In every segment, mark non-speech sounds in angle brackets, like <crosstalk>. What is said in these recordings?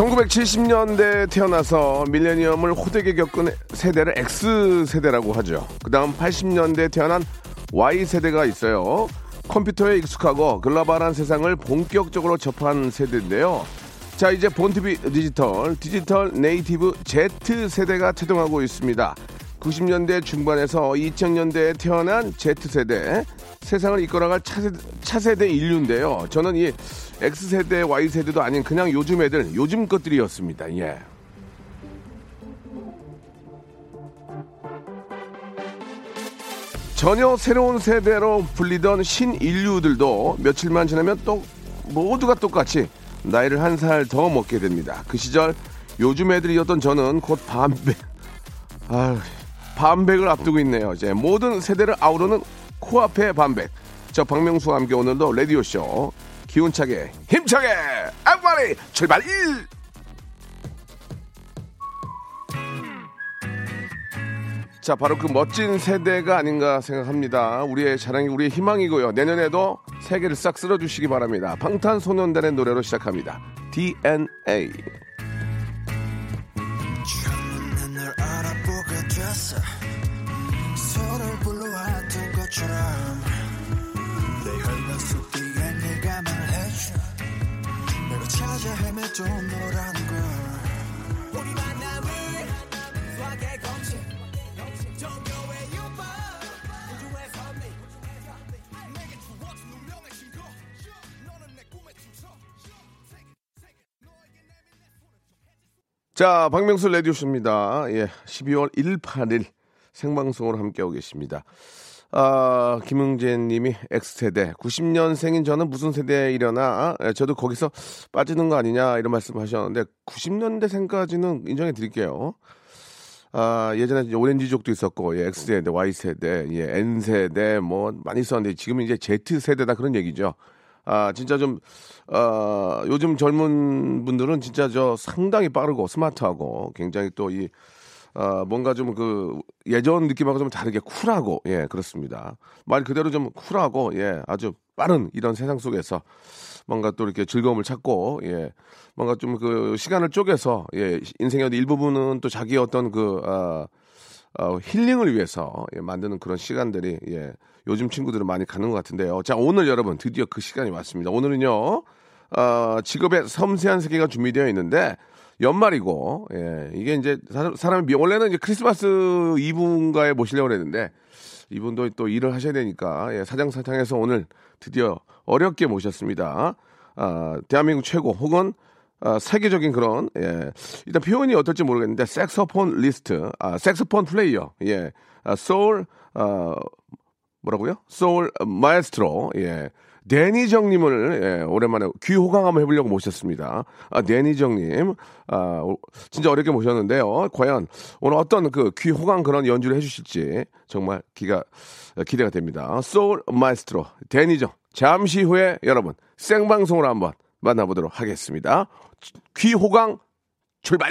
1970년대에 태어나서 밀레니엄을 호되게 겪은 세대를 X세대라고 하죠. 그 다음 80년대에 태어난 Y세대가 있어요. 컴퓨터에 익숙하고 글로벌한 세상을 본격적으로 접한 세대인데요. 자, 이제 born to be 디지털, 디지털 native Z세대가 태동하고 있습니다. 90년대 중반에서 2000년대에 태어난 Z세대, 세상을 이끌어갈 차세대, 차세대 인류인데요. 저는 이 X세대, Y세대도 아닌 그냥 요즘 애들, 요즘 것들이었습니다. 예. 전혀 새로운 세대로 불리던 신인류들도 며칠만 지나면 또 모두가 똑같이 나이를 한 살 더 먹게 됩니다. 그 시절 요즘 애들이었던 저는 곧 반백, 아, 반백을 앞두고 있네요. 이제 모든 세대를 아우르는 코앞의 반백. 저 박명수와 함께 오늘도 라디오쇼 기운차게 힘차게 everybody 출발 1 자, 바로 그 멋진 세대가 아닌가 생각합니다. 우리의 자랑이 우리의 희망이고요. 내년에도 세계를 싹 쓸어주시기 바랍니다. 방탄소년단의 노래로 시작합니다. DNA. 찾아 헤매도 너라는 걸. 우리 만남을 수학의 춤춰 자, 박명수 레디오쇼입니다. 예, 12월 18일 생방송으로 함께하고 계십니다. 아, 김흥재 님이 X세대. 90년생인 저는 무슨 세대이려나? 예, 저도 거기서 빠지는 거 아니냐? 이런 말씀 하셨는데, 90년대생까지는 인정해 드릴게요. 아, 예전에 오렌지족도 있었고, 예, X세대, Y세대, 예, N세대, 뭐, 많이 있었는데, 지금은 이제 Z세대다 그런 얘기죠. 아, 진짜 좀, 어, 요즘 젊은 분들은 진짜 저 상당히 빠르고 스마트하고 굉장히 또 이, 어, 뭔가 좀 그 예전 느낌하고 좀 다르게 쿨하고 예 그렇습니다. 말 그대로 좀 쿨하고 예 아주 빠른 이런 세상 속에서 뭔가 또 이렇게 즐거움을 찾고 예 뭔가 좀 그 시간을 쪼개서 예 인생의 일부분은 또 자기 어떤 그 어, 어, 힐링을 위해서 예, 만드는 그런 시간들이 예 요즘 친구들은 많이 가는 것 같은데요. 자 오늘 여러분 드디어 그 시간이 왔습니다. 오늘은요 어, 직업의 섬세한 세계가 준비되어 있는데 연말이고, 예, 이게 이제 사람이 원래는 이제 크리스마스 이분가에 모시려고 했는데 이분도 또 일을 하셔야 되니까 예, 사장사장에서 오늘 드디어 어렵게 모셨습니다. 아, 대한민국 최고 혹은 아, 세계적인 그런 예, 일단 표현이 어떨지 모르겠는데 saxophonist, 아, 색소폰 플레이어, 예, 아, 소울 아, 뭐라고요? 소울 마에스트로, 예. 데니정님을 예, 오랜만에 귀호강 한번 해보려고 모셨습니다. 아, 데니정님, 아, 진짜 어렵게 모셨는데요. 과연 오늘 어떤 그 귀호강 그런 연주를 해주실지 정말 기가 기대가 됩니다. 소울 마에스트로 데니정 잠시 후에 여러분 생방송으로 한번 만나보도록 하겠습니다. 귀호강 출발!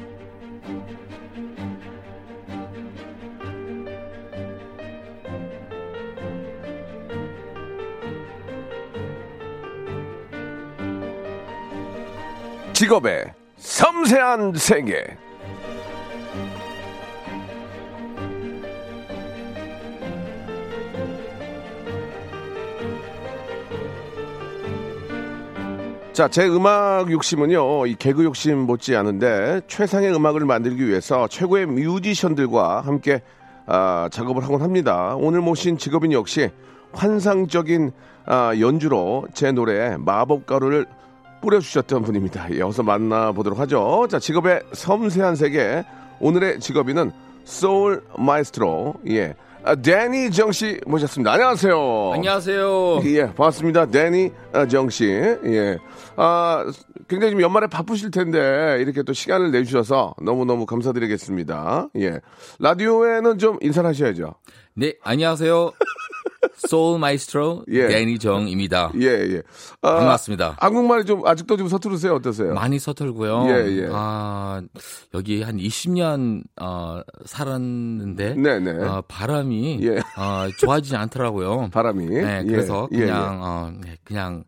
직업의 섬세한 세계. 자, 제 음악 욕심은요, 이 개그 욕심 못지 않은데, 최상의 음악을 만들기 위해서 최고의 뮤지션들과 함께, 아, 작업을 하곤 합니다. 오늘 모신 직업인 역시 환상적인, 아, 연주로 제 노래에 마법가루를 뿌려주셨던 분입니다. 예, 어서 만나보도록 하죠. 자, 직업의 섬세한 세계. 오늘의 직업인은 소울 마에스트로, 예. 아, 데니 정 씨 모셨습니다. 안녕하세요. 안녕하세요. 예, 반갑습니다. 데니 아, 정 씨. 예. 아, 굉장히 좀 연말에 바쁘실 텐데 이렇게 또 시간을 내주셔서 너무너무 감사드리겠습니다. 예. 라디오에는 좀 인사를 하셔야죠. 네, 안녕하세요. 소울 마에스트로 예. 데니 정입니다. 예, 예. 아, 반갑습니다. 한국말이 좀 아직도 좀 서투르세요? 어떠세요? 많이 서툴고요. 예, 예. 아, 여기 한 20년 어, 살았는데 네 네. 어, 발음이 예. 어, 좋아지지 않더라고요. 발음이. 네, 예, 그래서 예, 예. 그냥 어, 네, 그냥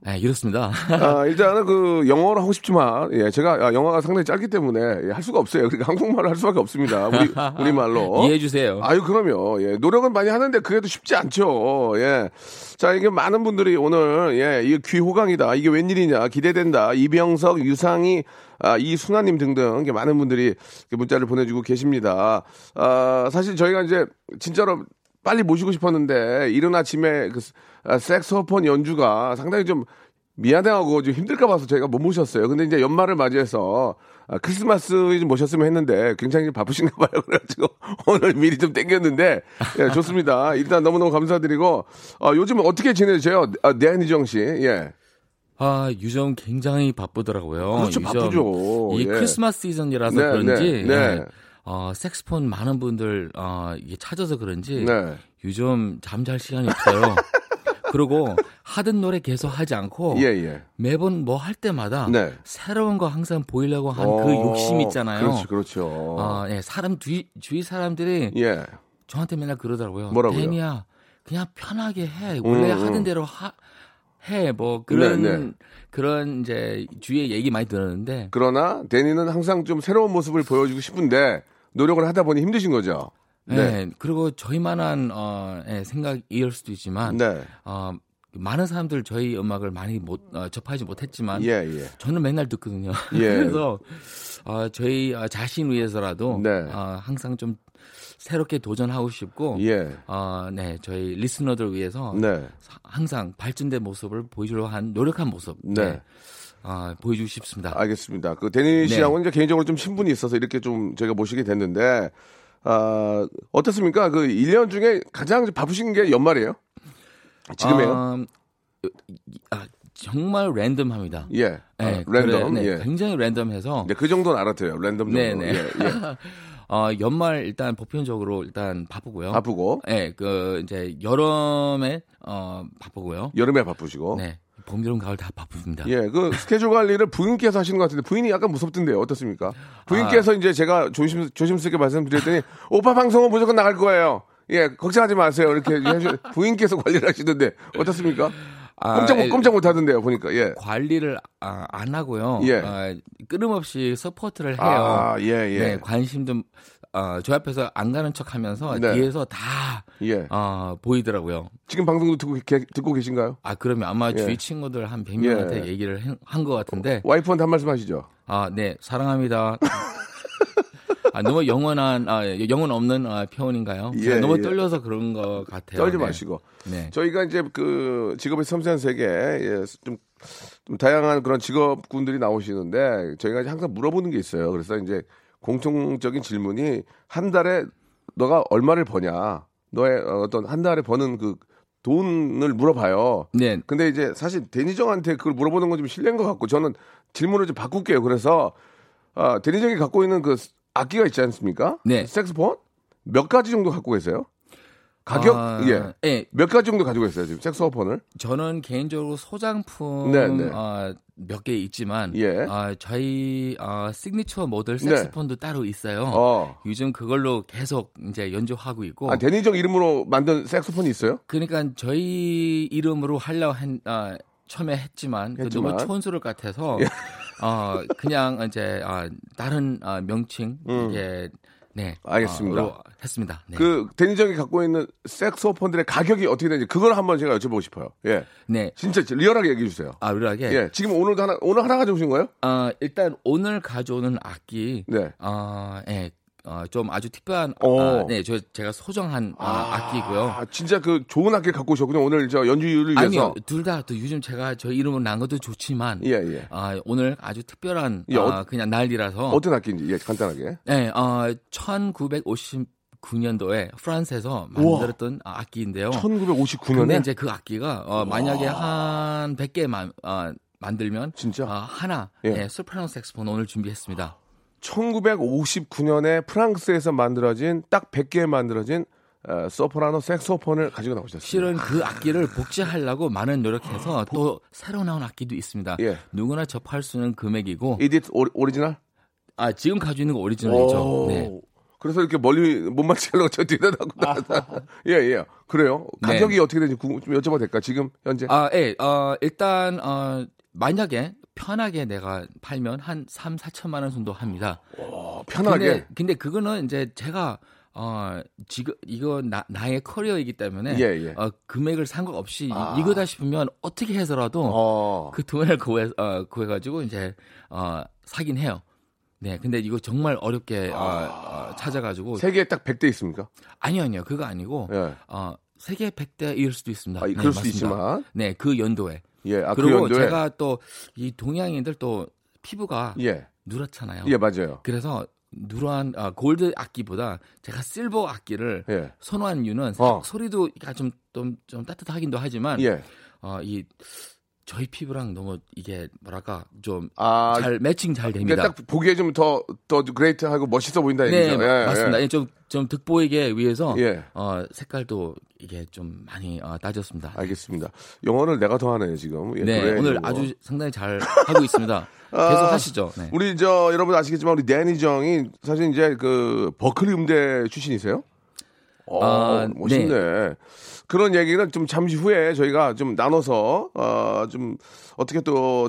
네, 이렇습니다. 아, 일단은 그 영어를 하고 싶지만 예, 제가 아, 영어가 상당히 짧기 때문에 예, 할 수가 없어요. 그러니까 한국말을 할 수밖에 없습니다. 우리 <laughs> 우리 말로. 이해해 주세요. 아유, 그럼요. 예, 노력은 많이 하는데 그래도 쉽지 않죠. 예. 자, 이게 많은 분들이 오늘, 예, 이게 귀호강이다. 이게 웬일이냐. 기대된다. 이병석, 유상희, 아, 이순아님 등등, 이게 많은 분들이 문자를 보내주고 계십니다. 아, 사실 저희가 이제 진짜로 빨리 모시고 싶었는데, 이른 아침에 그 아, 색소폰 연주가 상당히 좀 미안해하고 좀 힘들까 봐서 저희가 못 모셨어요. 근데 이제 연말을 맞이해서 아, 크리스마스 좀 모셨으면 했는데 굉장히 바쁘신가 봐요. <laughs> 그래가지고 오늘 미리 좀 땡겼는데 예, 좋습니다. 일단 너무너무 감사드리고 어, 요즘 어떻게 지내세요? 아, 내한이정 씨. 예. 아, 유정 굉장히 바쁘더라고요. 그렇죠, 유정. 바쁘죠. 이 예. 크리스마스 시즌이라서 네, 그런지 네, 네. 예. 어, 색스폰 많은 분들 어, 이게 찾아서 그런지 네. 요즘 잠잘 시간이 없어요. <laughs> 그리고 하던 노래 계속 하지 않고 예, 예. 매번 뭐 할 때마다 네. 새로운 거 항상 보이려고 한그 어, 욕심 있잖아요. 그렇죠, 그렇죠. 어, 예, 사람 주위, 주위 사람들이 예. 저한테 맨날 그러더라고요. 뭐라고요? 데니야, 그냥 편하게 해. 원래 음, 음. 하던 대로 하, 해. 뭐 그런 네, 네. 그런 이제 주위에 얘기 많이 들었는데 그러나 데니는 항상 좀 새로운 모습을 보여주고 싶은데 노력을 하다 보니 힘드신 거죠. 네. 그리고 저희만한 어, 예, 생각일 수도 있지만 네. 어, 많은 사람들 저희 음악을 많이 못 어, 접하지 못했지만 예, 예. 저는 맨날 듣거든요. <laughs> 예. 그래서 어, 저희 어, 자신 위해서라도 네. 어, 항상 좀 새롭게 도전하고 싶고 예. 어, 네, 저희 리스너들 위해서 네. 사- 항상 발전된 모습을 보여주려 한 노력한 모습 네. 어, 보여주고 싶습니다. 알겠습니다. 그 데니 씨하고는 이제 개인적으로 좀 신분이 있어서 이렇게 좀 저희가 모시게 됐는데, 아, 어떻습니까? 그 1년 중에 가장 바쁘신 게 연말이에요? 지금이에요? 어, 아, 정말 랜덤합니다. 예. 네, 아, 랜덤. 그래, 네, 예. 굉장히 랜덤해서 네, 그 정도는 알았대요. 랜덤 정도. 네, 네. 예, 예. <laughs> 어, 연말 일단 보편적으로 일단 바쁘고요. 바쁘고, 네, 그 이제 여름에 어 바쁘고요. 여름에 바쁘시고. 네, 봄, 여름, 가을 다 바쁩니다. 예, 그 스케줄 관리를 부인께서 하시는 것 같은데 부인이 약간 무섭던데요. 어떻습니까? 부인께서 이제 제가 조심 조심스럽게 말씀드렸더니 오빠 방송은 무조건 나갈 거예요. 예, 걱정하지 마세요. 이렇게 부인께서 관리를 하시던데 어떻습니까? 아, 꼼짝 못 에, 꼼짝 못 하던데요. 보니까 예. 관리를 아, 안 하고요. 예. 아, 끊임없이 support를 해요. 아, 예, 예. 네, 관심도 어, 저 앞에서 안 가는 척 하면서 네. 뒤에서 다 예. 어, 보이더라고요. 지금 방송도 듣고 계- 듣고 계신가요? 아 그러면 아마 예. 주위 친구들 한 100명한테 예. 얘기를 한 것 같은데 와이프한테 한 말씀 하시죠. 아, 네, 사랑합니다. <laughs> 아, 너무 영원한, 아, 영혼 없는 아, 표현인가요? 예, 너무 예. 떨려서 그런 것 같아요. 떨지 네. 마시고. 네. 저희가 이제 그 직업의 섬세한 세계 예, 좀, 좀 다양한 그런 직업군들이 나오시는데 저희가 이제 항상 물어보는 게 있어요. 그래서 이제 공통적인 질문이 한 달에 너가 얼마를 버냐? 너의 어떤 한 달에 버는 그 돈을 물어봐요. 네. 근데 이제 사실 대니정한테 그걸 물어보는 건 좀 실례인 것 같고 저는 질문을 좀 바꿀게요. 그래서 아, 대니정이 갖고 있는 그 악기가 있지 않습니까? 네. 색스폰 몇 가지 정도 갖고 계세요? 가격 아, 예. 예, 몇 가지 정도 가지고 있어요 지금 색소폰을? 저는 개인적으로 소장품 네, 네. 어, 몇개 있지만 예. 어, 저희 어, 시그니처 모델 네. 색스폰도 따로 있어요. 어. 요즘 그걸로 계속 이제 연주하고 있고. 아 대니정 이름으로 만든 색소폰이 있어요? 그러니까 저희 이름으로 하려고 한, 어, 처음에 했지만, 그 했지만. 예. 너무 촌스러울 것 같아서 어, 그냥 이제 어, 다른 어, 명칭 음. 이게 네. 알겠습니다. 어, 로 했습니다. 네. 그 데니정이 갖고 있는 색소폰들의 가격이 어떻게 되는지 그걸 한번 제가 여쭤보고 싶어요. 예. 네. 진짜 리얼하게 얘기해 주세요. 아, 리얼하게. 예. 지금 오늘도 하나 오늘 하나 가져오신 거예요? 어, 일단 오늘 가져오는 악기 네. 어, 예. 어, 좀 아주 특별한 오. 아, 네, 저 제가 소정한 아, 악기고요. 아, 진짜 그 좋은 악기를 갖고 오셨군요. 오늘 저 연주를 위해서. 아니요, 둘 다 또 요즘 제가 저 이름을 난 것도 좋지만 예, 예. 아, 오늘 아주 특별한 예, 어- 아, 그냥 날이라서 어떤 악기인지 예, 간단하게. 네, 어, 1959년도에 프랑스에서 만들었던 아, 악기인데요. 1959년에 근데 이제 그 악기가 어, 만약에 한 100개 만, 어, 만들면 진짜? 어, 하나 예. 네, 소프라노 색소폰 오늘 준비했습니다. 1959년에 프랑스에서 만들어진 딱 100개 만들어진 어, 소프라노 색소폰을 가지고 나오셨어요. 실은 그 악기를 복제하려고 많은 노력해서 또 새로 나온 악기도 있습니다. 예. 누구나 접할 수 있는 금액이고 이디트 오리, 오리지널? 아 지금 가지고 있는 거 오리지널이죠. 오. 네. 그래서 이렇게 멀리 못 맞추려고 저 뒤에 나고 예, 예. 그래요. 네. 가격이 어떻게 되는지 궁금- 좀 여쭤봐도 될까? 지금 현재 아, 예. 어, 일단 어, 만약에 편하게 내가 팔면 한 3, 4천만 원 정도 합니다. 어, 편하게 근데, 근데 그거는 이제 제가 어 지금 이거 나, 나의 커리어이기 때문에 예, 예. 어, 금액을 상관없이 아. 이거다 싶으면 어떻게 해서라도 어. 그 돈을 구해 어, 구해가지고 이제 어 사긴 해요. 네, 근데 이거 정말 어렵게 어, 어, 찾아가지고 세계에 딱 100대 있습니까? 아니요, 아니요, 그거 아니고 예. 어 세계 100대일 수도 있습니다. 아, 네, 그럴 수 맞습니다. 있지만 네, 그 연도에. 예. 아, 그 그리고 연도에 제가 또 이 동양인들 또 피부가 예. 누렇잖아요. 예, 맞아요. 그래서 누런 아, 골드 악기보다 제가 실버 악기를 예. 선호한 이유는 어. 소리도 좀, 좀, 좀 따뜻하긴도 하지만 예. 어, 이 저희 피부랑 너무 이게 뭐랄까 좀 아, 잘 매칭 잘 됩니다. 딱 보기에 좀 더 더 그레이트하고 멋있어 보인다 네, 얘기죠. 예, 맞습니다. 예. 좀, 좀 득보이게 위해서 예. 어, 색깔도 이게 좀 많이 어, 따졌습니다. 알겠습니다. 영어를 내가 더 하네요, 지금. 예, 네, 오늘 이거. 아주 상당히 잘 하고 있습니다. <laughs> 계속 하시죠. 네. 우리 저 여러분 아시겠지만 우리 데니 정이 사실 이제 그 버클리 음대 출신이세요? 어, 아, 멋있네. 그런 얘기는 좀 잠시 후에 저희가 좀 나눠서 어, 좀 어떻게 또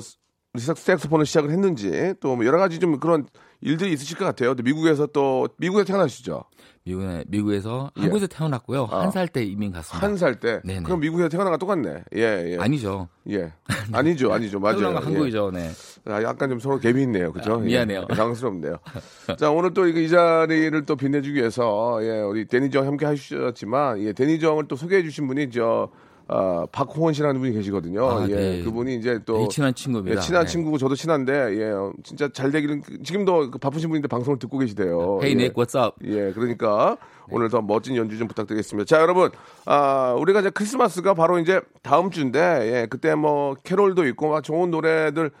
색- 색소폰을 시작을 했는지 또뭐 여러 가지 좀 그런 일들이 있으실 것 같아요. 또 미국에서 또 미국에 태어나시죠? 미국에, 미국에서 예. 한국에서 태어났고요. 아. 한살 때 이민 갔습니다. 한 살 때. 네네. 그럼 미국에서 태어난 거 똑같네. 예, 예. 아니죠. 예. <laughs> 아니죠, 아니죠. 맞아요. 태어난 거 예. 한국이죠. 네. 아, 약간 좀 서로 갭이 있네요. 그죠? 아, 미안해요. 예, <laughs> 당황스럽네요. <laughs> 자, 오늘 또 이 자리를 또 빛내주기 위해서, 예, 우리 데니정 함께 하셨지만, 예, 데니정을 또 소개해 주신 분이 저, 아, 박홍원 씨라는 분이 계시거든요. 아, 예, 네. 그분이 이제 또. 친한 친구입니다. 예, 친한 네. 친구고 저도 친한데, 예, 어, 진짜 잘 되기는, 지금도 그 바쁘신 분인데 방송을 듣고 계시대요. Hey 예. Nick, what's up? 예, 그러니까 오늘 더 멋진 연주 좀 부탁드리겠습니다. 자, 여러분, 아, 우리가 이제 크리스마스가 바로 이제 다음 주인데, 예, 그때 뭐 캐롤도 있고 막 좋은 노래들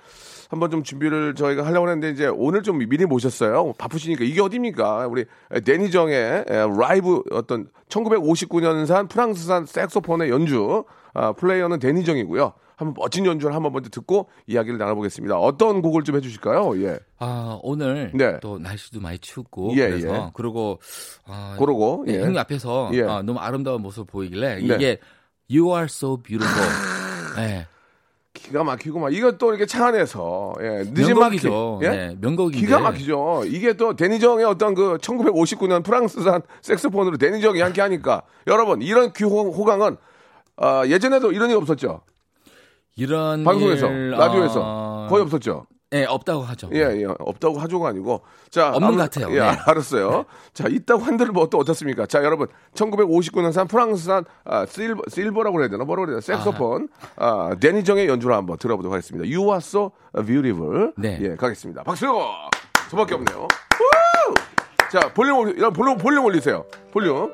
한번 좀 준비를 저희가 하려고 했는데 이제 오늘 좀 미리 모셨어요. 바쁘시니까 이게 어딥니까? 우리 데니정의 예, 라이브 어떤 1959년산 프랑스산 색소폰의 연주 아, 플레이어는 데니정이고요. 한번 멋진 연주를 한번 먼저 듣고 이야기를 나눠보겠습니다. 어떤 곡을 좀 해주실까요? 예, 아, 오늘 네. 또 날씨도 많이 춥고 예, 그래서 예. 그리고 아, 그러고 네, 예. 형님 앞에서 예. 아, 너무 아름다운 모습 보이길래 네. 이게 You are so beautiful. 네. 기가 막히고 막 이거 또 이렇게 차 안에서 예, 늦은 명곡이죠. 예? 네, 명곡인데. 기가 막히죠. 이게 또 데니정의 어떤 그 1959년 프랑스산 색소폰으로 데니정이 함께 하니까 여러분 이런 귀호 호강은 어, 예전에도 이런 일 없었죠. 이런 방송에서 일, 라디오에서 어, 거의 없었죠. 네, 없다고 하죠. 예, 예. 없다고 하조가 아니고. 자. 없는 아무- 것 같아요. 예, 네. 알았어요. 자, 있다고 한들 뭐 또 어떻습니까? 자, 여러분. 1959년산 프랑스산 아, silver, silver라고 그래야 되나? 뭐라고 그래야 되나? 색소폰. 아, 데니정의 연주를 한번 들어보도록 하겠습니다. You are so beautiful. 네. 예, 가겠습니다. 박수! 저밖에 없네요. 우! 자, 볼륨 올리, 볼륨, 볼륨 올리세요. 볼륨.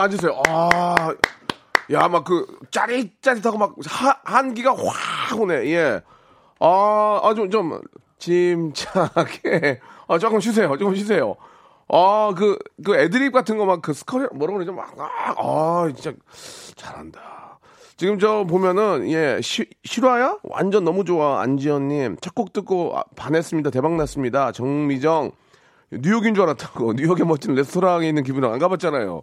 야, 좀 앉으세요. 아. 야, 막 그 짜릿짜릿하고 막 하, 한기가 확 오네. 예. 아, 아, 좀, 좀, 짐작해. 아, 조금 쉬세요. 조금 쉬세요. 아, 그, 그 애드립 같은 거 막 그 스커리, 뭐라 그러죠? 막, 아, 아, 진짜 잘한다. 지금 저 보면은, 예, 시, 실화야? 완전 너무 좋아. 안지현님. 첫 곡 듣고 아, 반했습니다. 대박 났습니다. 정미정. 뉴욕인 줄 알았다고. <laughs> 뉴욕의 멋진 레스토랑에 있는 기분을 안 가봤잖아요.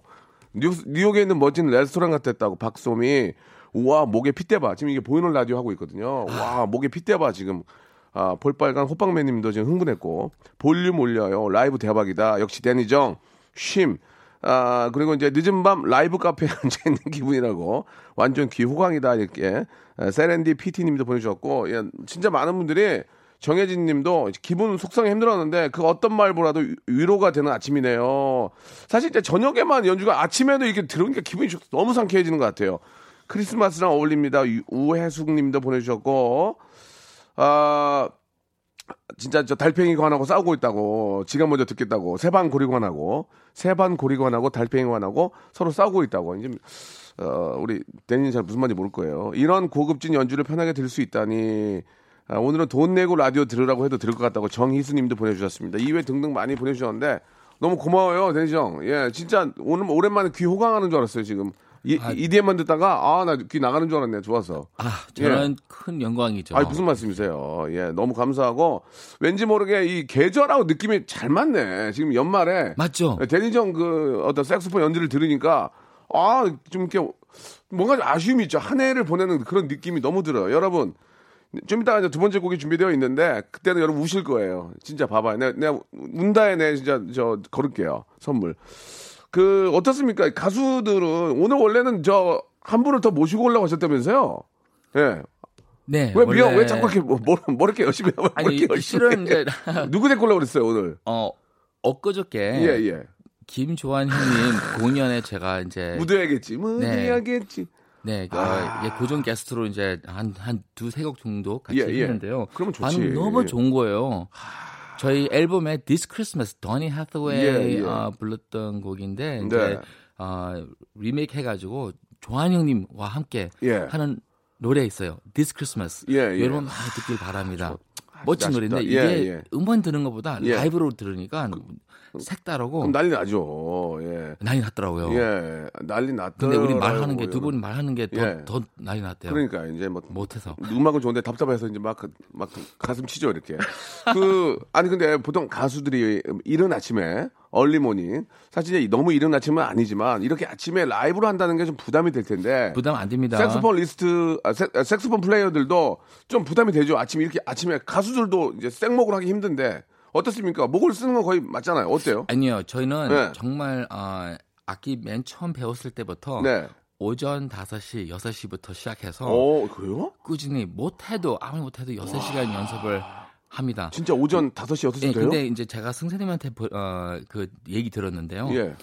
뉴, 뉴욕 에 있는 멋진 레스토랑 같았다고. 박소미. 우와, 목에 핏대봐. 지금 이게 보이는 라디오 하고 있거든요. 와, 목에 핏대봐. 지금. 아, 볼빨간 호빵맨님도 지금 흥분했고. 볼륨 올려요. 라이브 대박이다. 역시 데니정. 쉼. 아, 그리고 이제 늦은 밤 라이브 카페에 <laughs> 앉아있는 기분이라고. 완전 귀호강이다. 이렇게. 아, Serendipity님도 보내주셨고. 예, 진짜 많은 분들이 정혜진 님도 기분 속상해 힘들었는데 그 어떤 말보다도 위- 위로가 되는 아침이네요. 사실 이제 저녁에만 연주가 아침에도 이렇게 들으니까 기분이 좋- 너무 상쾌해지는 것 같아요. 크리스마스랑 어울립니다. 유- 우혜숙 님도 보내주셨고, 아, 진짜 저 달팽이 관하고 싸우고 있다고 지가 먼저 듣겠다고 세반 고리관하고 세반 고리관하고 달팽이 관하고 서로 싸우고 있다고 이제 어 우리 데니는 잘 무슨 말인지 모를 거예요. 이런 고급진 연주를 편하게 들을 수 있다니 아, 오늘은 돈 내고 라디오 들으라고 해도 들을 것 같다고 정희수님도 보내주셨습니다. 이외 등등 많이 보내주셨는데 너무 고마워요 데니정. 예 진짜 오늘 오랜만에 귀 호강하는 줄 알았어요 지금. 이, 아. EDM만 듣다가 아 나 귀 나가는 줄 알았네 좋아서. 아, 저는 큰 영광이죠. 아니 무슨 말씀이세요? 예, 너무 감사하고 왠지 모르게 이 계절하고 느낌이 잘 맞네. 지금 연말에 맞죠? 데니정 그 어떤 색소폰 연주를 들으니까 아 좀 이렇게 뭔가 좀 아쉬움이 있죠. 한 해를 보내는 그런 느낌이 너무 들어요. 여러분 좀 이따가 이제 두 번째 곡이 준비되어 있는데 그때는 여러분 우실 거예요. 진짜 봐봐요. 내가, 내가 운다에 내 진짜 저 걸을게요. 선물. 그 어떻습니까? 가수들은 오늘 원래는 저 한 분을 더 모시고 올라고 하셨다면서요? 예. 네. 왜 미안 원래- 왜 자꾸 이렇게 뭐, 뭐, 뭐 이렇게 열심히 하고 아니, 이렇게 열심히 실은 해? 이제 <laughs> 누구 데리고 올라고 그랬어요 오늘? 어 엊그저께 예 예. 김조한 형님 공연에 제가 이제 무대야겠지. 무대야겠지. 네, 어, 아. 이게 고정 게스트로 이제 한 한 두세 곡 정도 같이 예, 예. 했는데요. 그러면 좋지. 반응 너무 좋은 거예요. 저희 앨범에 This Christmas 더니 예, 예. 어, 불렀던 곡인데 네. 이제 어, 리메이크 해가지고 조한 형님과 함께 예. 하는 노래 있어요. This Christmas. 예, 예. 여러분 많이 듣길 바랍니다. 멋진 아쉽다. 노래인데 예, 이게 예. 음원 듣는 것보다 예. 라이브로 들으니까 색다르고 그럼 난리 나죠. 예. 난리 났더라고요. 예. 난리 났더 근데 우리 말하는 게 두 분 말하는 게더 예. 더 난리 났대요. 그러니까 이제 뭐 못해서. 음악은 좋은데 답답해서 이제 막, 그- 막 가슴 치죠, 이렇게. 그, 아니, 근데 보통 가수들이 이른 아침에, early morning, 사실 이제 너무 이른 아침은 아니지만, 이렇게 아침에 라이브로 한다는 게 좀 부담이 될 텐데. 부담 안 됩니다. saxophonist, 아, 색, 아, 색소폰 플레이어들도 좀 부담이 되죠. 아침에 이렇게 아침에 가수들도 이제 생목을 하기 힘든데, 어떻습니까? 목을 쓰는 건 거의 맞잖아요. 어때요? 아니요, 저희는 네. 정말 어, 악기 맨 처음 배웠을 때부터 네. 오전 5시, 6시부터 시작해서 어, 그래요? 꾸준히 못해도 아무리 못해도 6시간 연습을 합니다. 진짜 오전 5시, 6시 예, 돼요? 근데 이제 제가 승세님한테 보- 어, 그 얘기 들었는데요. 예.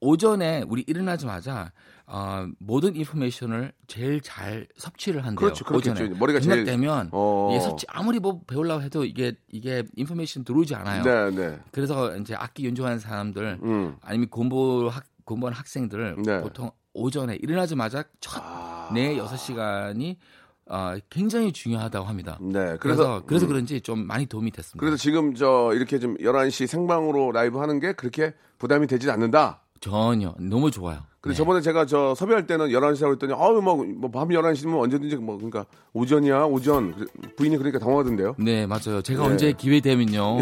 오전에 우리 일어나자마자 어, 모든 information을 제일 잘 섭취를 한대요. 그렇죠. 오전에 머리가 제일- 되면 어. 이게 섭취 아무리 뭐 배우려고 해도 이게 이게 information 들어오지 않아요. 네, 네. 그래서 이제 악기 연주하는 사람들 음. 아니면 공부 학 공부하는 학생들 네. 보통 오전에 일어나자마자 첫 아. 네 여섯 시간이 어, 굉장히 중요하다고 합니다. 네. 그래서 그래서, 그래서 음. 그런지 좀 많이 도움이 됐습니다. 그래서 지금 저 이렇게 좀 11시 생방으로 라이브 하는 게 그렇게 부담이 되진 않는다. 전혀 너무 좋아요. 근데 네. 저번에 제가 저 섭외할 때는 11시라고 했더니 아유 뭐밤 11시면 언제든지 뭐 그러니까 오전이야 오전 부인이 그러니까 당황하던데요. 네 맞아요. 제가 예. 언제 기회 되면요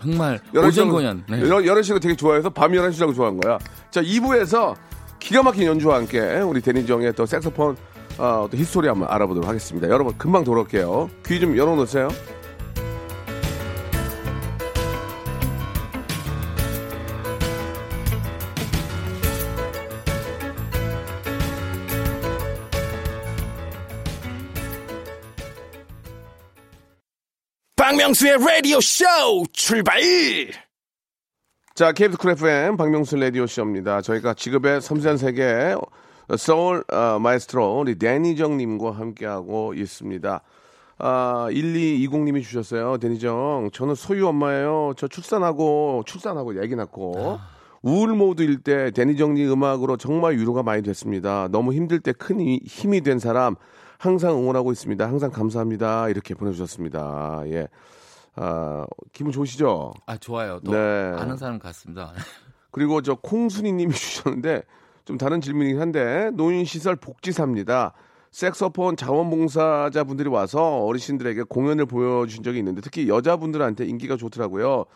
정말 <laughs> 11시라고 오전 공연. 네. 11시가 되게 좋아해서 밤 11시라고 좋아한 거야. 자 2부에서 기가 막힌 연주와 함께 우리 데니정의 또 색소폰 어, 또 히스토리 한번 알아보도록 하겠습니다. 여러분 금방 돌아올게요. 귀 좀 열어놓으세요. 박명수의 라디오 쇼 출발! 자, KBS 쿨 FM 박명수 라디오 쇼입니다. 저희가 직업의 섬세한 세계 소울 어, 마에스트로 우리 데니정님과 함께하고 있습니다. 아, 1220님이 주셨어요. 데니정. 저는 소유 엄마예요. 저 출산하고, 출산하고 애기 낳고. 우울 모드일 때 데니정님 음악으로 정말 위로가 많이 됐습니다. 너무 힘들 때 큰 힘이 된 사람 항상 응원하고 있습니다. 항상 감사합니다. 이렇게 보내주셨습니다. 예. 아, 기분 좋으시죠? 아 좋아요. 또 네. 아는 사람 같습니다. <laughs> 그리고 저 콩순이 님이 <laughs> 주셨는데 좀 다른 질문이긴 한데 노인시설 복지사입니다. 색소폰 자원봉사자분들이 와서 어르신들에게 공연을 보여주신 적이 있는데 특히 여자분들한테 인기가 좋더라고요.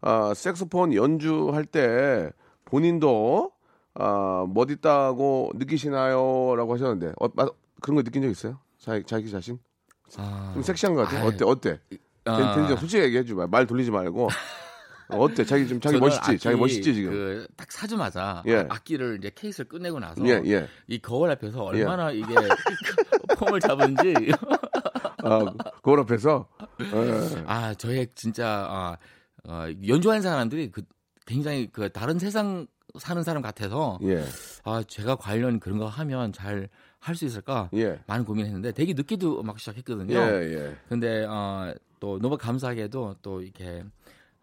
아, 색소폰 연주할 때 본인도 아, 멋있다고 느끼시나요? 라고 하셨는데 어, 마- 그런 거 느낀 적 있어요? 자기, 자기 자신? 아, 좀 섹시한 것 같아. 아유. 어때? 어때? 아, 된 솔직히 얘기해 줘 봐. 말 돌리지 말고. 어때? 자기 좀 자기 멋있지? 자기 멋있지 지금? 그, 딱 사주마자 예. 악기를 이제 케이스를 꺼내고 나서 예, 예. 이 거울 앞에서 얼마나 이게 그 <laughs> 폼을 잡은지 아, 그걸 앞에서 예. 아 저의 진짜 아, 어, 연주하는 사람들이 그 굉장히 그 다른 세상 사는 사람 같아서 예, 아 제가 관련 그런 거 하면 잘 할 수 있을까 예, 많은 고민했는데 되게 늦게도 막 시작했거든요. 예, 예. 근데 어, 또 너무 감사하게도 또 이렇게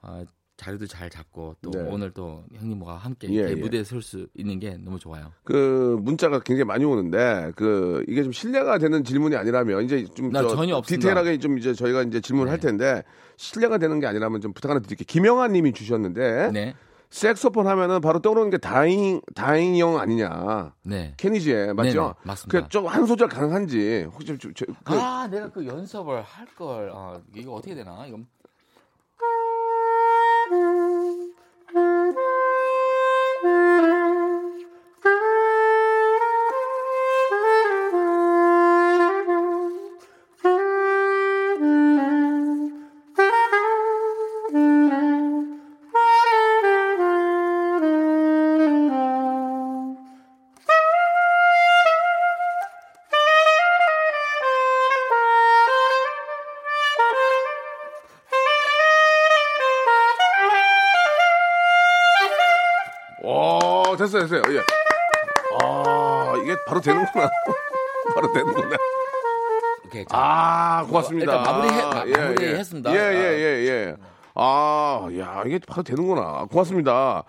어, 자리도 잘 잡고 또 네. 오늘 또 형님과 함께 예, 예. 무대에 설 수 있는 게 너무 좋아요. 그 문자가 굉장히 많이 오는데 그 이게 좀 신뢰가 되는 질문이 아니라면 이제 좀나저 전혀 없습니다. 디테일하게 좀 이제 저희가 이제 질문을 할 네. 텐데 신뢰가 되는 게 아니라면 좀 부탁 하나 드릴게요. 김영아 님이 주셨는데 네, 색소폰 하면은 바로 떠오르는 게 다잉 다잉 형 아니냐 네. 케니지에 맞죠? 네네, 맞습니다. 그좀한 소절 가능한지 혹시 좀 저, 저, 그, 아, 내가 그 연습을 할 걸. 아, 이거 어떻게 되나? 이거 오 됐어요 됐어요. 예. 아 이게 바로 되는구나. <laughs> 바로 되는구나. 오케이. 자, 아, 고맙습니다. 일단 마무리해- 아, 마- 마무리했습니다. 예, 예, 예, 예. 아, 야, 이게 바로 되는구나. 고맙습니다.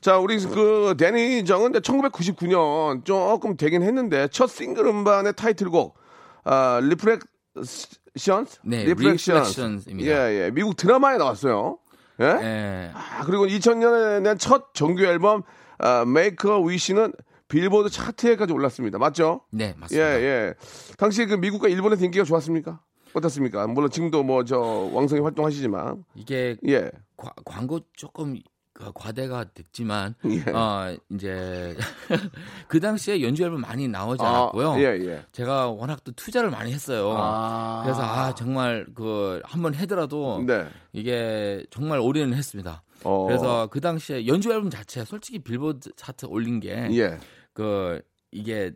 자, 우리 그 데니 정은 1999년 조금 되긴 했는데 첫 싱글 음반의 타이틀곡 아, Reflections? 네, Reflections. Reflections입니다. 예, 예. 미국 드라마에 나왔어요. 예? 예. 아, 그리고 2000년에 낸 첫 정규 앨범 아, Make a Wish는 빌보드 차트에까지 올랐습니다. 맞죠? 네, 예, 맞습니다. 예. 당시 그 미국과 일본의 인기가 좋았습니까? 어떻습니까? 물론 지금도 뭐 저 왕성히 활동하시지만 이게 예, 과- 광고 조금 그 과대가 됐지만 예. 어 이제 <laughs> 그 당시에 연주 앨범 많이 나오지 아, 않았고요. 예, 예. 제가 워낙 또 투자를 많이 했어요. 아. 그래서 아 정말 그 한번 해더라도 네. 이게 정말 올인을 했습니다. 어. 그래서 그 당시에 연주 앨범 자체 솔직히 빌보드 차트 올린 게그 예. 이게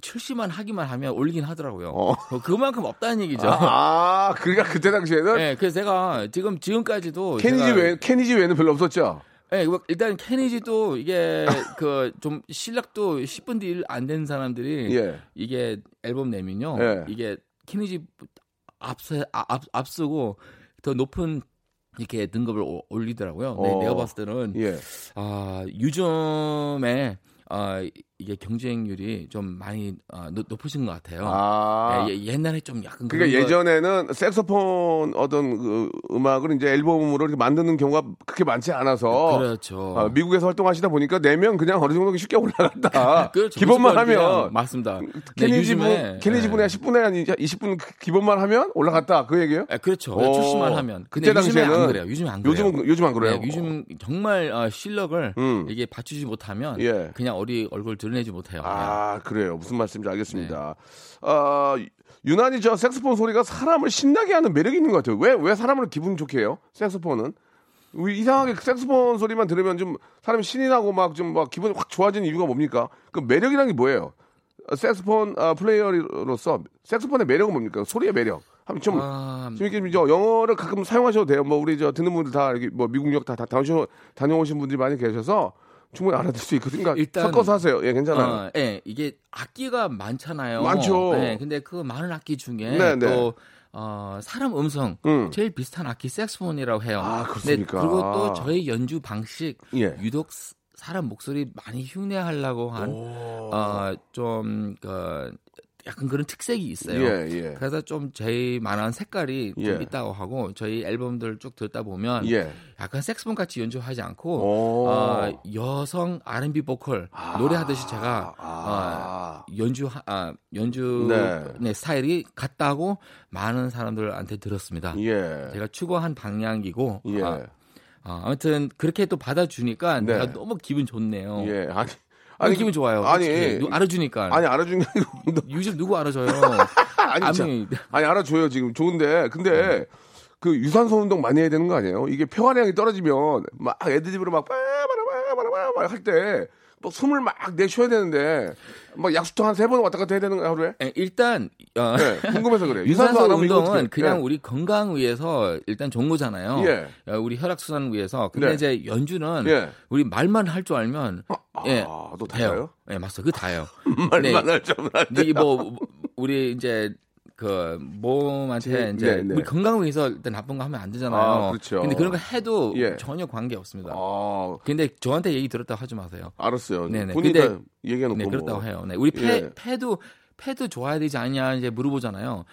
출시만 하기만 하면 올리긴 하더라고요. 어. 어, 그만큼 없다는 얘기죠. 아, 그러니까 그때 당시에는 네, 그래서 제가 지금 지금까지도 케니지 제가- 외 케니지 외에는 별로 없었죠. 네, 뭐 일단 케니지도 이게 <laughs> 그 좀 실력도 10분 딜안된 사람들이 예. 이게 앨범 내면요. 예. 이게 케니지 앞서 아, 앞 앞서고 더 높은 이렇게 등급을 오- 올리더라고요. 네, 어. 내가 봤을 때는 예. 아, 요즘에 아, 이게 경쟁률이 좀 많이 아, 높- 높으신 것 같아요. 아. 예, 예, 옛날에 좀 약간 그러니까 예전에는 색소폰 어떤 그 음악을 이제 앨범으로 이렇게 만드는 경우가 그렇게 많지 않아서 그렇죠. 아, 미국에서 활동하시다 보니까 내면 그냥 어느 정도 쉽게 올라간다. <laughs> 그렇죠. 기본만 하면 맞습니다. 네, 케니지 분 케니지 예. 분에 10분에 한 20분 기본만 하면 올라갔다. 그 얘기예요? 예, 그렇죠. 오. 출시만 하면. 그때 요즘에 안 당시에는 그래요. 요즘 안 그래요. 요즘은 요즘 안 그래요. 네, 요즘 정말 어, 실력을 음. 이게 받치지 못하면 예. 그냥 어리 얼굴 드러내지 못해요. 아 그래요. 무슨 말씀인지 알겠습니다. 네. 어, 유난히 저 색소폰 소리가 사람을 신나게 하는 매력이 있는 것 같아요. 왜 왜 사람을 기분 좋게 해요? 색소폰은 왜 이상하게 색소폰 소리만 들으면 좀 사람이 신이 나고 막 좀 막 기분이 확 좋아지는 이유가 뭡니까? 그 매력이라는 게 뭐예요? 어, 색소폰 어, 플레이어로서 색소폰의 매력은 뭡니까? 소리의 매력. 한번 좀 아, 좀 이렇게 저 영어를 가끔 사용하셔도 돼요. 뭐 우리 저 듣는 분들 다 이렇게 뭐 미국 유학 다, 다 다녀오신 분들이 많이 계셔서 충분히 알아들 수 있거든요. 그러니까 일단- 섞어서 하세요. 예, 괜찮아요. 어, 예, 이게 악기가 많잖아요. 많죠. 예, 근데 그 많은 악기 중에 네, 네. 또 어, 사람 음성 음. 제일 비슷한 악기 색스폰이라고 해요. 아, 그렇습니까? 그리고 또 저희 연주 방식 예. 유독 스- 사람 목소리 많이 흉내하려고 한 오. 어, 좀 그, 약간 그런 특색이 있어요. 예, 예. 그래서 좀 제일 만한 색깔이 예. 좀 있다고 하고 저희 앨범들 쭉 듣다 보면 예. 약간 색스폰 같이 연주하지 않고 오. 어, 여성 R&B 보컬 노래하듯이 제가 아. 어, 연주 아, 연주 네. 네, 스타일이 같다고 많은 사람들한테 들었습니다. 예. 제가 추구한 방향이고 예. 아, 어, 아무튼 그렇게 또 받아주니까 네. 내가 너무 기분 좋네요. 예. 아니. 아니, 기분 좋아요. 아니, 솔직히. 누- 알아주니까. 아니 알아준 게 아니고 너- <laughs> 요즘 누구 알아줘요? <laughs> 아니, 자, 아니, 아니 알아줘요 지금 좋은데 근데 네. 그 유산소 운동 많이 해야 되는 거 아니에요? 이게 폐활량이 떨어지면 막 애드립으로 막 빠바라바라바라 할때 뭐 숨을 막 내쉬어야 되는데 막 약수통 한세 번 왔다 갔다 해야 되는 거야 하루에? 예, 일단 어, 네, 궁금해서 그래요. <laughs> 유산소 이거 운동은? 그냥 예. 우리 건강 위해서 일단 좋은 거잖아요. 예. 어, 우리 혈액 순환 위해서. 근데 네. 이제 연주는 예. 우리 말만 할 줄 알면 예, 아, 너. 다요? 예, 맞어. 그 다예요. 말만 할 줄만 알 네, 뭐 우리 이제 그 몸한테 제- 이제 네, 네. 우리 건강 위해서 일단 나쁜 거 하면 안 되잖아요. 아, 그렇죠. 근데 그런 거 해도 예. 전혀 관계 없습니다. 아, 근데 저한테 얘기 들었다고 하지 마세요. 알았어요. 네네. 본인이 근데- 다 얘기해놓고 네, 뭐. 그렇다고 해요. 네, 우리 폐, 예. 폐도 폐도 좋아야 되지 않냐 이제 물어보잖아요.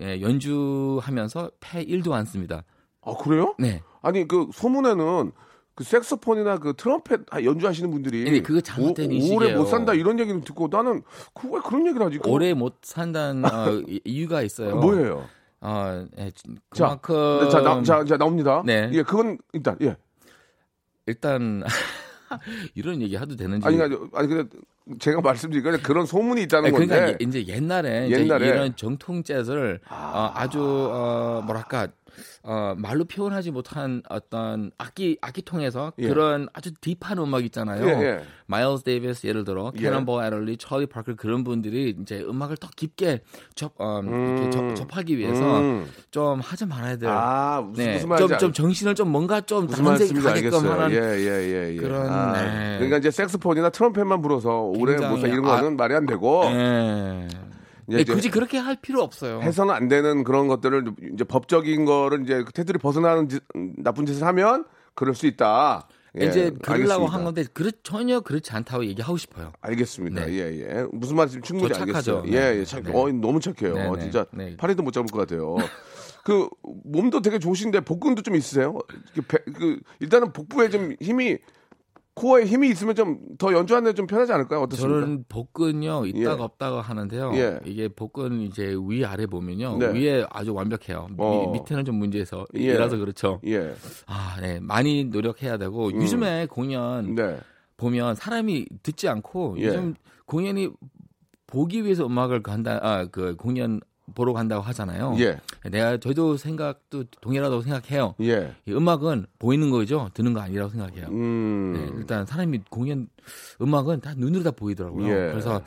예, 연주하면서 폐 1도 안 씁니다. 아 그래요? 네. 아니 그 소문에는 그 색소폰이나 그 트럼펫 연주하시는 분들이 네, 그거 잘못된 오- 인식이에요. 오래 못 산다 이런 얘기를 듣고 나는 그왜 그런 얘기를 하지? 그- 오래 못 산다는 어, 이- 이유가 있어요. 뭐예요? 어, 예, 자, 그만큼 네, 자, 나, 자, 자 나옵니다. 네. 예, 그건 일단 예. 일단 <laughs> 이런 얘기 해도 되는지 아니 아니 아니 근데 제가 말씀드린 건 그런 소문이 있다는 아니, 그러니까 건데. 예- 이제 옛날에, 옛날에. 이제 이런 정통 재즈를 어, 아주 어, 뭐랄까 어, 말로 표현하지 못한 어떤 악기 악기 통해서 예. 그런 아주 deep한 음악 있잖아요. 예, 예. 마일스 데이비스 예를 들어 예. 캐넌볼 애덜리, 찰리 파커 그런 분들이 이제 음악을 더 깊게 접 어, 이렇게 접, 접하기 위해서 음. 좀 하지 말아야 돼요. 아 무슨 네, 무슨 말인지 좀, 알- 좀 정신을 좀 뭔가 좀 다른 색이 가게끔. 하는 예, 예, 예, 예. 그런, 아, 네. 그러니까 이제 색스폰이나 트럼펫만 불어서 오래 못사 이런 아- 거는 말이 안 되고 예. 네, 이제 굳이 그렇게 할 필요 없어요. 해서는 안 되는 그런 것들을 이제 법적인 거를 이제 그 테두리 벗어나는 짓, 음, 나쁜 짓을 하면 그럴 수 있다. 예, 이제 그러려고. 한 건데 그렇 전혀 그렇지 않다고 얘기하고 싶어요. 알겠습니다. 네. 예, 예. 무슨 말인지 충분히. 알겠어요. 네, 예, 예. 네, 착, 네. 어, 너무 착해요. 네, 네. 진짜 네. 파리도 못 잡을 것 같아요. 그 몸도 되게 좋으신데 복근도 좀 있으세요? 그, 배- 그 일단은 복부에 좀 힘이 코어에 힘이 있으면 좀 더 연주하는 데 좀 편하지 않을까요? 어떻습니까? 저는 복근요 있다가 예. 없다가 하는데요. 예. 이게 복근 이제 위 아래 보면요 네. 위에 아주 완벽해요. 어. 미, 밑에는 좀 문제에서 예. 이라서 그렇죠. 예. 아, 네 많이 노력해야 되고 요즘에 공연 네. 보면 사람이 듣지 않고 예. 요즘 공연이 보기 위해서 음악을 간다, 아, 그 공연 보러 간다고 하잖아요. 예. 내가 저도 생각도 동일하다고 생각해요. 예. 이 음악은 보이는 거죠, 듣는 거 아니라고 생각해요. 음. 네, 일단 사람이 공연 음악은 다 눈으로 다 보이더라고요. 예. 그래서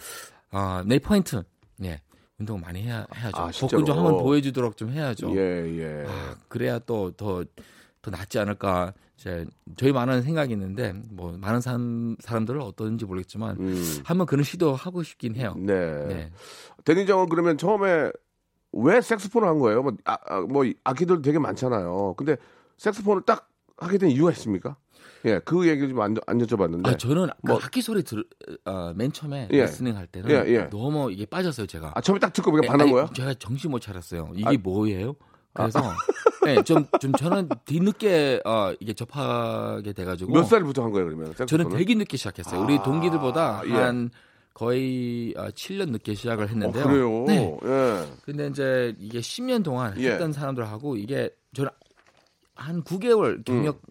아, 내 포인트, 예, 운동 많이 해야 해야죠. 아, 복근 좀? 한번 보여주도록 좀 해야죠. 예, 예. 아, 그래야 또 더더 낫지 않을까. 이제 저희 많은 생각이 있는데 뭐 많은 사람 사람들은 어떤지 모르겠지만 음. 한번 그런 시도 하고 싶긴 해요. 네. 네. 데니정은 그러면 처음에 왜 색스폰을 한 거예요? 뭐, 아, 아, 뭐 악기들 되게 많잖아요. 근데 색스폰을 딱 하게 된 이유가 있습니까? 예, 그 얘기 좀안 안 여쭤봤는데. 아 저는 뭐- 그 악기 소리 들, 어, 맨 처음에 예. 리스닝 할 때는 예, 예. 너무 이게 빠졌어요 제가. 아, 처음에 딱 듣고 그냥 예, 반한? 아. 제가 정신 못 차렸어요. 이게 뭐예요? 그래서 네, 좀, 좀 저는 뒤늦게 어, 이게 접하게 돼가지고 몇 살부터 한 거예요, 그러면? 저는? 되게 늦게 시작했어요. 우리 아, 동기들보다 예. 한 거의 어, 7년 늦게 시작을 어, 했는데요. 그래요? 네. 예. 근데 이제 이게 10년 동안 예. 했던 사람들하고 이게 저는 한 9개월 경력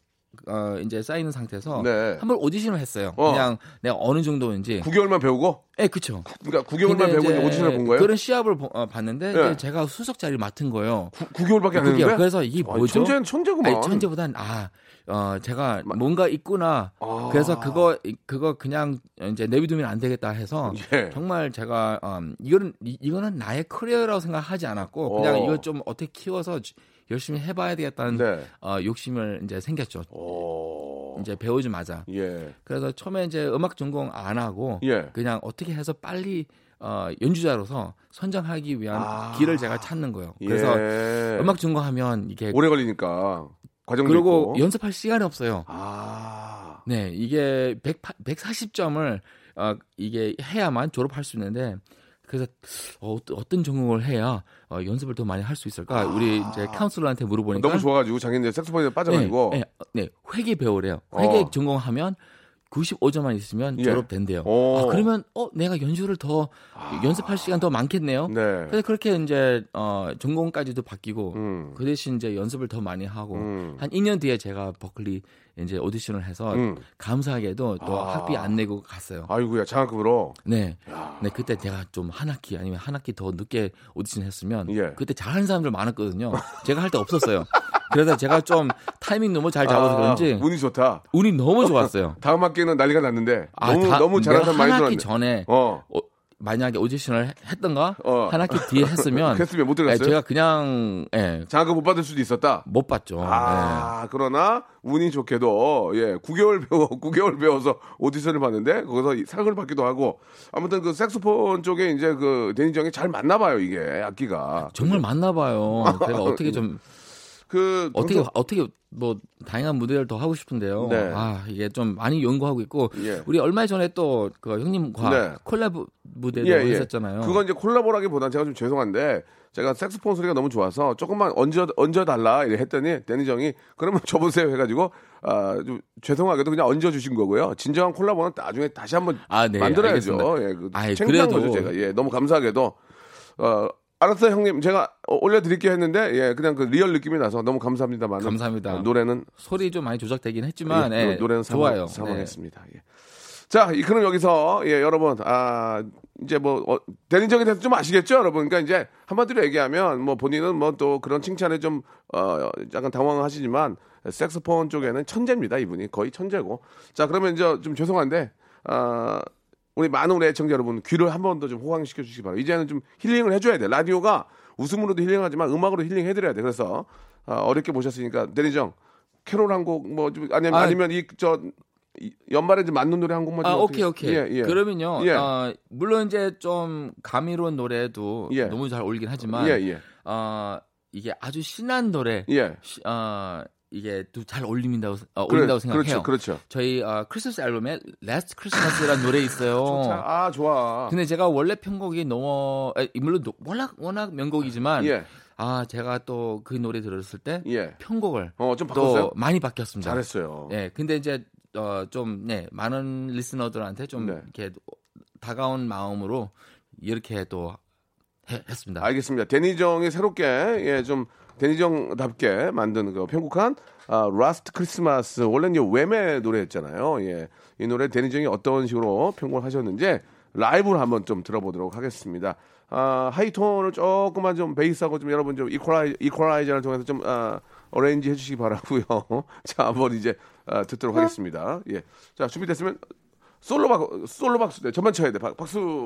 어, 이제 쌓이는 상태에서 음. 네. 한번 오디션을 했어요. 어. 그냥 내가 어느 정도인지. 9개월만 배우고? 예, 그쵸. 그러니까 9개월만 근데 배우고 오디션을 본 거예요? 그런 시합을 보- 어, 봤는데 예. 이제 제가 수석 자리를 맡은 거예요. 9, 개월밖에안. 했는데? 그래서 이게 아니, 뭐죠? 천재는 천재구만. 아니, 천재보단 아, 어, 제가 뭔가 있구나. 아. 그래서 그거 그거 그냥 이제 내비두면 안 되겠다 해서 예. 정말 제가 음, 이거는 이, 이거는 나의 커리어라고 생각하지 않았고 그냥 어. 이거 좀 어떻게 키워서 지- 열심히 해봐야 되겠다는 네. 어, 욕심을 이제 생겼죠. 오. 이제 배우자마자 예. 그래서 처음에 이제 음악 전공 안 하고 예. 그냥 어떻게 해서 빨리 어, 연주자로서 선정하기 위한 아. 길을 제가 찾는 거예요. 그래서 예. 음악 전공하면 이게 오래 걸리니까 과정도 그리고 있고. 연습할 시간이 없어요. 아. 네, 이게 100, 140점을 어, 이게 해야만 졸업할 수 있는데 그래서 어, 어떤 전공을 해야 어, 연습을 더 많이 할 수 있을까? 우리 이제 카운슬러한테 물어보니까 아. 너무 좋아가지고 자기는 색소폰에 빠져가지고 네, 네, 네, 회계 배우래요. 회계 어. 전공하면 95점만 있으면 예. 졸업된대요. 오. 아, 그러면 어 내가 연주를 더 연습할 시간 더 많겠네요. 네. 그래서 그렇게 이제 어 전공까지도 바뀌고 음. 그 대신 이제 연습을 더 많이 하고 음. 한 2년 뒤에 제가 버클리 이제 오디션을 해서 음. 감사하게도 또 아. 학비 안 내고 갔어요. 아이고야 장학금으로. 네. 야. 네, 그때 제가 좀 한 학기 아니면 한 학기 더 늦게 오디션 했으면 예. 그때 잘하는 사람들 많았거든요. 제가 할 때 없었어요. <laughs> 그래서 제가 좀 타이밍 너무 잘 잡아서 아, 그런지 운이 좋다. 운이 너무 좋았어요. <laughs> 다음 학기는 난리가 났는데 아, 너무 다- 너무 잘하는 사람 많이 한 학기 들어왔네. 전에 어. 어, 만약에 오디션을 했- 했던가 어. 한 학기 뒤에 했으면 <laughs> 했으면 못 예, 들어갔어요. 제가 그냥 예, 장학금 못 받을 수도 있었다. 못. 예. 아, 그러나 운이 좋게도 예, 9개월 배워 <laughs> 9개월 배워서 오디션을 봤는데 거기서 이 상을 받기도 하고 아무튼 그 색소폰 쪽에 이제 그 데니정이 잘 맞나 봐요, 이게 악기가. 정말 맞나 봐요. 제가 <laughs> 어떻게 좀 그 어떻게 방송- 어떻게 뭐 다양한 무대를 더 하고 싶은데요. 네. 아 이게 좀 많이 연구하고 있고 예. 우리 얼마 전에 또 그 형님과 네. 콜라보 무대도 예, 예. 했었잖아요. 그건 이제 콜라보라기보단 제가 좀 죄송한데 제가 색소폰 소리가 너무 좋아서 조금만 얹어 얹어 달라 이래 했더니 데니정이 그러면 줘보세요 해가지고 아 좀 죄송하게도 그냥 얹어 주신 거고요. 진정한 콜라보는 나중에 다시 한번 아, 네, 만들어야죠. 알겠습니다. 예, 그 아이, 그래도- 거죠 제가. 예, 너무 감사하게도 어. 알았어요, 형님. 제가 어, 올려드릴게요 했는데, 예, 그냥 그 real 느낌이 나서 너무 감사합니다만. 감사합니다. 노래는 소리 좀 많이 조작되긴 했지만 예, 예, 노래는 좋아요. 사망, 네. 사망했습니다. 예. 자, 이- 그럼 여기서 예, 여러분 아 이제 뭐 어, 데니정에 대해서 좀 아시겠죠, 여러분? 그러니까 이제 한마디로 얘기하면 뭐 본인은 뭐 또 그런 칭찬에 좀 어, 약간 당황하시지만 색소폰 쪽에는 천재입니다, 이분이 거의 천재고. 자, 그러면 이제 좀 죄송한데 아 우리 많은 우리 애청자 여러분 귀를 한 번 더 좀 호강시켜 주시기 바랍니다. 이제는 좀 힐링을 해줘야 돼. 라디오가 웃음으로도 힐링하지만 음악으로 힐링해드려야 돼. 그래서 아, 어렵게 모셨으니까 대리정 캐롤 한 곡 뭐 아니면 아, 아니면 이 저 연말에 좀 맞는 노래 한 곡만 좀 아, 오케이, 오케이. 예, 예. 그러면요, 예. 어, 물론 이제 좀 감미로운 노래도 예. 너무 잘 어울리긴 하지만, 예, 예. 어, 이게 아주 신난 노래, 예. 시- 어, 이게 또 잘 어울린다고, 어, 어울린다고 생각해요. 그렇죠. 그렇죠. 저희 어, 크리스마스 앨범에 Last Christmas라는 노래 있어요. <laughs> 좋다. 아, 좋아. 근데 제가 원래 편곡이 너무 에, 물론 노- 워낙 워낙 명곡이지만 예. 아 제가 또 그 노래 들었을 때 예. 편곡을 어, 좀또 바꿨어요? 많이 바뀌었습니다. 잘했어요. 예, 근데 이제 어, 좀 네, 많은 리스너들한테 좀 네. 이렇게 다가온 마음으로 이렇게 또 해- 했 습니다. 알겠습니다. 데니정이 새롭게 예, 좀 데니정답게 만든 그 편곡한 아, Last Christmas 원래는 이 왬의 노래였잖아요. 예. 이 노래 데니정이 어떤 식으로 편곡을 하셨는지 라이브로 한번 좀 들어보도록 하겠습니다. 아, high tone을 조금만 좀 베이스하고 좀 여러분 좀 이퀄라이, 이퀄라이저를 통해서 좀 아, arrange 해주시기 바라고요. <laughs> 자, 한번 이제 아, 듣도록 하겠습니다. 예. 자, 준비됐으면 솔로 박 솔로 박수 네, 저만 쳐야 돼. 박, 박수.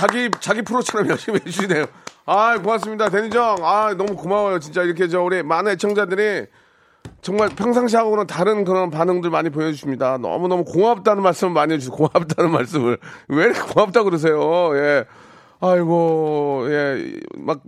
자, 자기, 자기 프로처럼 열심히 <laughs> 해주시네요. 아, 고맙습니다. 대니정. 아, 너무 고마워요. 진짜 이렇게 저 우리 많은 애청자들이 정말 평상시하고는 다른 그런 반응들 많이 보여주십니다. 너무너무 고맙다는 말씀을 많이 해주시고, 고맙다는 말씀을. 왜 이렇게 고맙다 그러세요? 예. 아이고, 예. 막,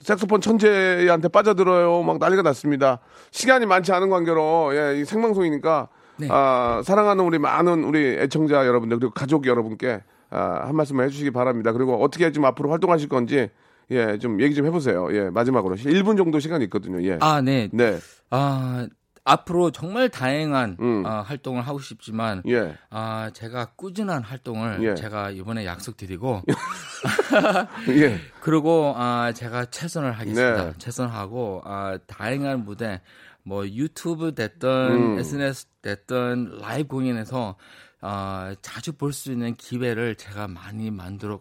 색소폰 천재한테 빠져들어요. 막 난리가 났습니다. 시간이 많지 않은 관계로, 예, 이 생방송이니까, 네. 아, 사랑하는 우리 많은 우리 애청자 여러분들, 그리고 가족 여러분께, 아, 한 말씀 해주시기 바랍니다. 그리고 어떻게 좀 앞으로 활동하실 건지, 예, 좀 얘기 좀 해보세요. 예, 마지막으로. 1분 정도 시간이 있거든요. 예. 아, 네. 네. 아, 앞으로 정말 다양한 음. 어, 활동을 하고 싶지만 예. 아, 제가 꾸준한 활동을 예. 제가 이번에 약속드리고 <laughs> 예. 그리고 아, 제가 최선을 하겠습니다. 네. 최선하고 아, 다양한 무대 뭐 유튜브 됐든 음. SNS 됐든 라이브 공연에서 아, 자주 볼 수 있는 기회를 제가 많이 만들어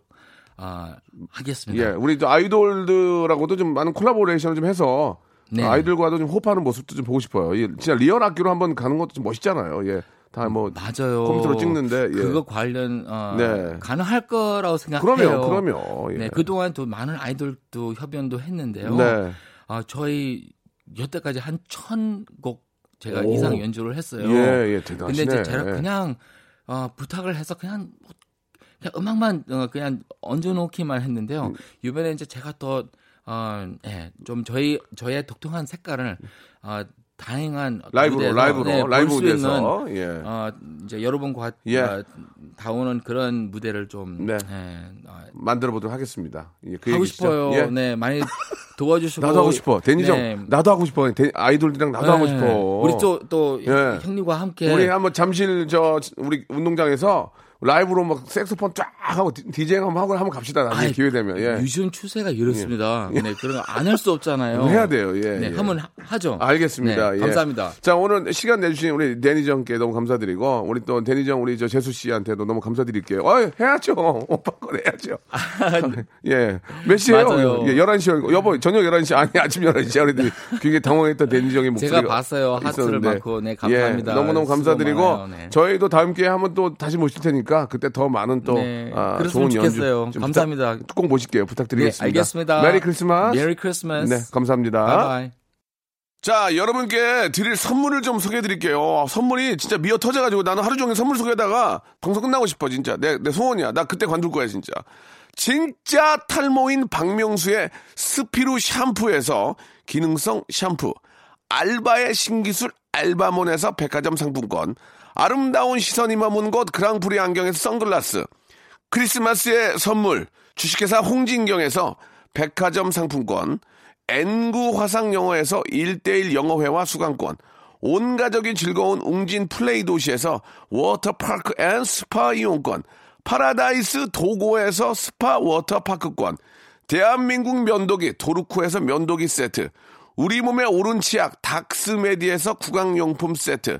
아, 하겠습니다. 예. 우리 또 아이돌들하고도 좀 많은 collaboration을 좀 해서 네. 아이들과도 좀 호흡하는 모습도 좀 보고 싶어요. 예, 진짜 real 악기로 한번 가는 것도 좀 멋있잖아요. 예. 다뭐 맞아요. 컴퓨터로 찍는데 예. 그거 관련 어, 네. 가능할 거라고 생각해요. 그럼요. 그럼요. 예. 네, 그동안 또 많은 아이돌도 협연도 했는데요. 네. 아, 저희 여태까지 한 천 곡 제가 오. 이상 연주를 했어요. 예, 예, 근데 대단하시네. 이제 제가 예. 그냥 어, 부탁을 해서 그냥 뭐 그냥 음악만 어, 그냥 얹어놓기만 했는데요. 음. 이번에 이제 제가 또 어, 예, 좀 저희 저의 독특한 색깔을 어, 다양한 라이브로 무대에서, 라이브로 네, 라이브 무대에서 예. 어, 이제 여러분과 예. 어, 다오는 그런 무대를 좀 네. 예, 어, 만들어 보도록 하겠습니다. 예, 그 하고 얘기시죠? 싶어요. 예. 네, 많이 도와주시고 나도 하고 싶어. 데니정 네. 나도 하고 싶어. 데- 아이돌들이랑 나도 하고 네. 싶어. 우리 또또 예. 형님과 함께 우리 한번 잠실 저 우리 운동장에서 라이브로 막 색소폰 쫙 하고 디- 디제잉 한번 하고 한번 갑시다. 나중에 아이, 기회 되면. 예. 요즘 추세가 이렇습니다. 네, 그런 거 안 할 수 없잖아요. 해야 돼요. 예. 네, 예. 한번 하- 하죠. 알겠습니다. 네, 예. 감사합니다. 자, 오늘 시간 내주신 우리 데니정께 너무 감사드리고, 우리 또 데니정 우리 저 재수 씨한테도 너무 감사드릴게요. 어 해야죠. <laughs> 오빠 건 해야죠. <laughs> 예. 몇 시에요? 아, 맞아요. 예, 11시요. 여보, 저녁 11시, 아니, 아침 11시. 우리들이 굉장히 당황했던 데니정의 목소리가. 제가 봤어요. 하트를 있었는데. 받고. 네, 감사합니다. 예, 너무너무 수고 감사드리고, 많아요. 네. 저희도 다음 기회에 한번 또 다시 모실 테니까, 그때 더 많은 또, 네, 아, 좋은 연주. 좋겠어요. 좀 감사합니다. 부탁- 꼭 모실게요. 부탁드리겠습니다. 네, 알겠습니다. 메리 크리스마스. 메리 크리스마스. 네, 감사합니다. 바이바이. 자, 여러분께 드릴 선물을 좀 소개해 드릴게요. 선물이 진짜 미어 터져가지고 나는 하루 종일 선물 소개하다가 방송 끝나고 싶어, 진짜. 내, 내 소원이야. 나 그때 관둘 거야, 진짜. 진짜 탈모인 박명수의 스피루 샴푸에서 기능성 샴푸. 알바의 신기술 알바몬에서 백화점 상품권. 아름다운 시선이 머문 곳 그랑프리 안경에서 선글라스. 크리스마스의 선물 주식회사 홍진경에서 백화점 상품권 N구 화상영어에서 1대1 영어회화 수강권 온 가족이 즐거운 웅진 플레이 도시에서 워터파크 앤 스파 이용권 파라다이스 도고에서 스파 워터파크권 대한민국 면도기 도르코에서 면도기 세트 우리 몸의 오른 치약 닥스메디에서 구강용품 세트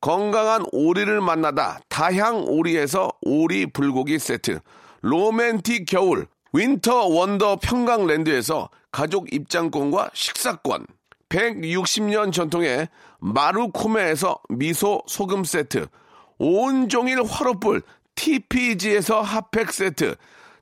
건강한 오리를 만나다 다향 오리에서 오리 불고기 세트, 로맨틱 겨울 윈터 원더 평강랜드에서 가족 입장권과 식사권, 160년 전통의 마루코메에서 미소 소금 세트, 온종일 화로불 TPG에서 핫팩 세트,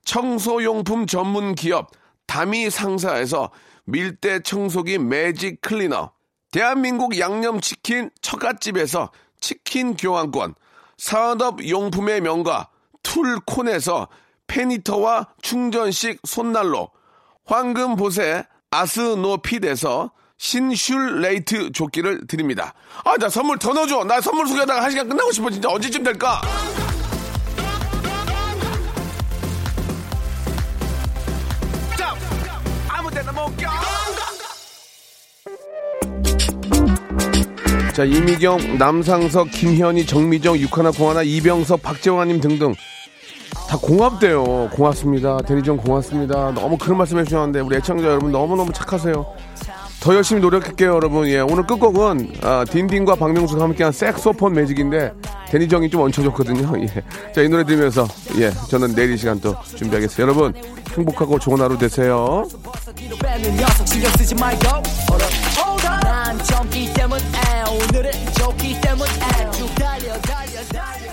청소용품 전문 기업 다미 상사에서 밀대 청소기 매직 클리너, 대한민국 양념치킨 처갓집에서 치킨 교환권, 산업용품의 명가 툴콘에서 페니터와 충전식 손난로, 황금보세 아스노핏에서 신슐레이트 조끼를 드립니다. 아, 나 선물 더 넣어줘. 나 선물 소개하다가 한 시간 끝나고 싶어. 진짜 언제쯤 될까? 자, 이미경, 남상석, 김현희, 정미정, 육하나, 공하나, 이병석, 박재환님 등등. 다 고맙대요. 고맙습니다. 대리점 고맙습니다. 너무 그런 말씀 해주셨는데, 우리 애청자 여러분 너무너무 착하세요. 더 열심히 노력할게요, 여러분. 예, 오늘 끝곡은 아, 딘딘과 박명수가 함께한 색소폰 매직인데 데니정이 좀 얹혀졌거든요. <laughs> 예, 자, 이 노래 들으면서 예, 저는 내일 이 시간 또 준비하겠습니다. 여러분, 행복하고 좋은 하루 되세요. 난 젊기 때문에 오늘은 좋기 때문에 쭉 달려 달려 달려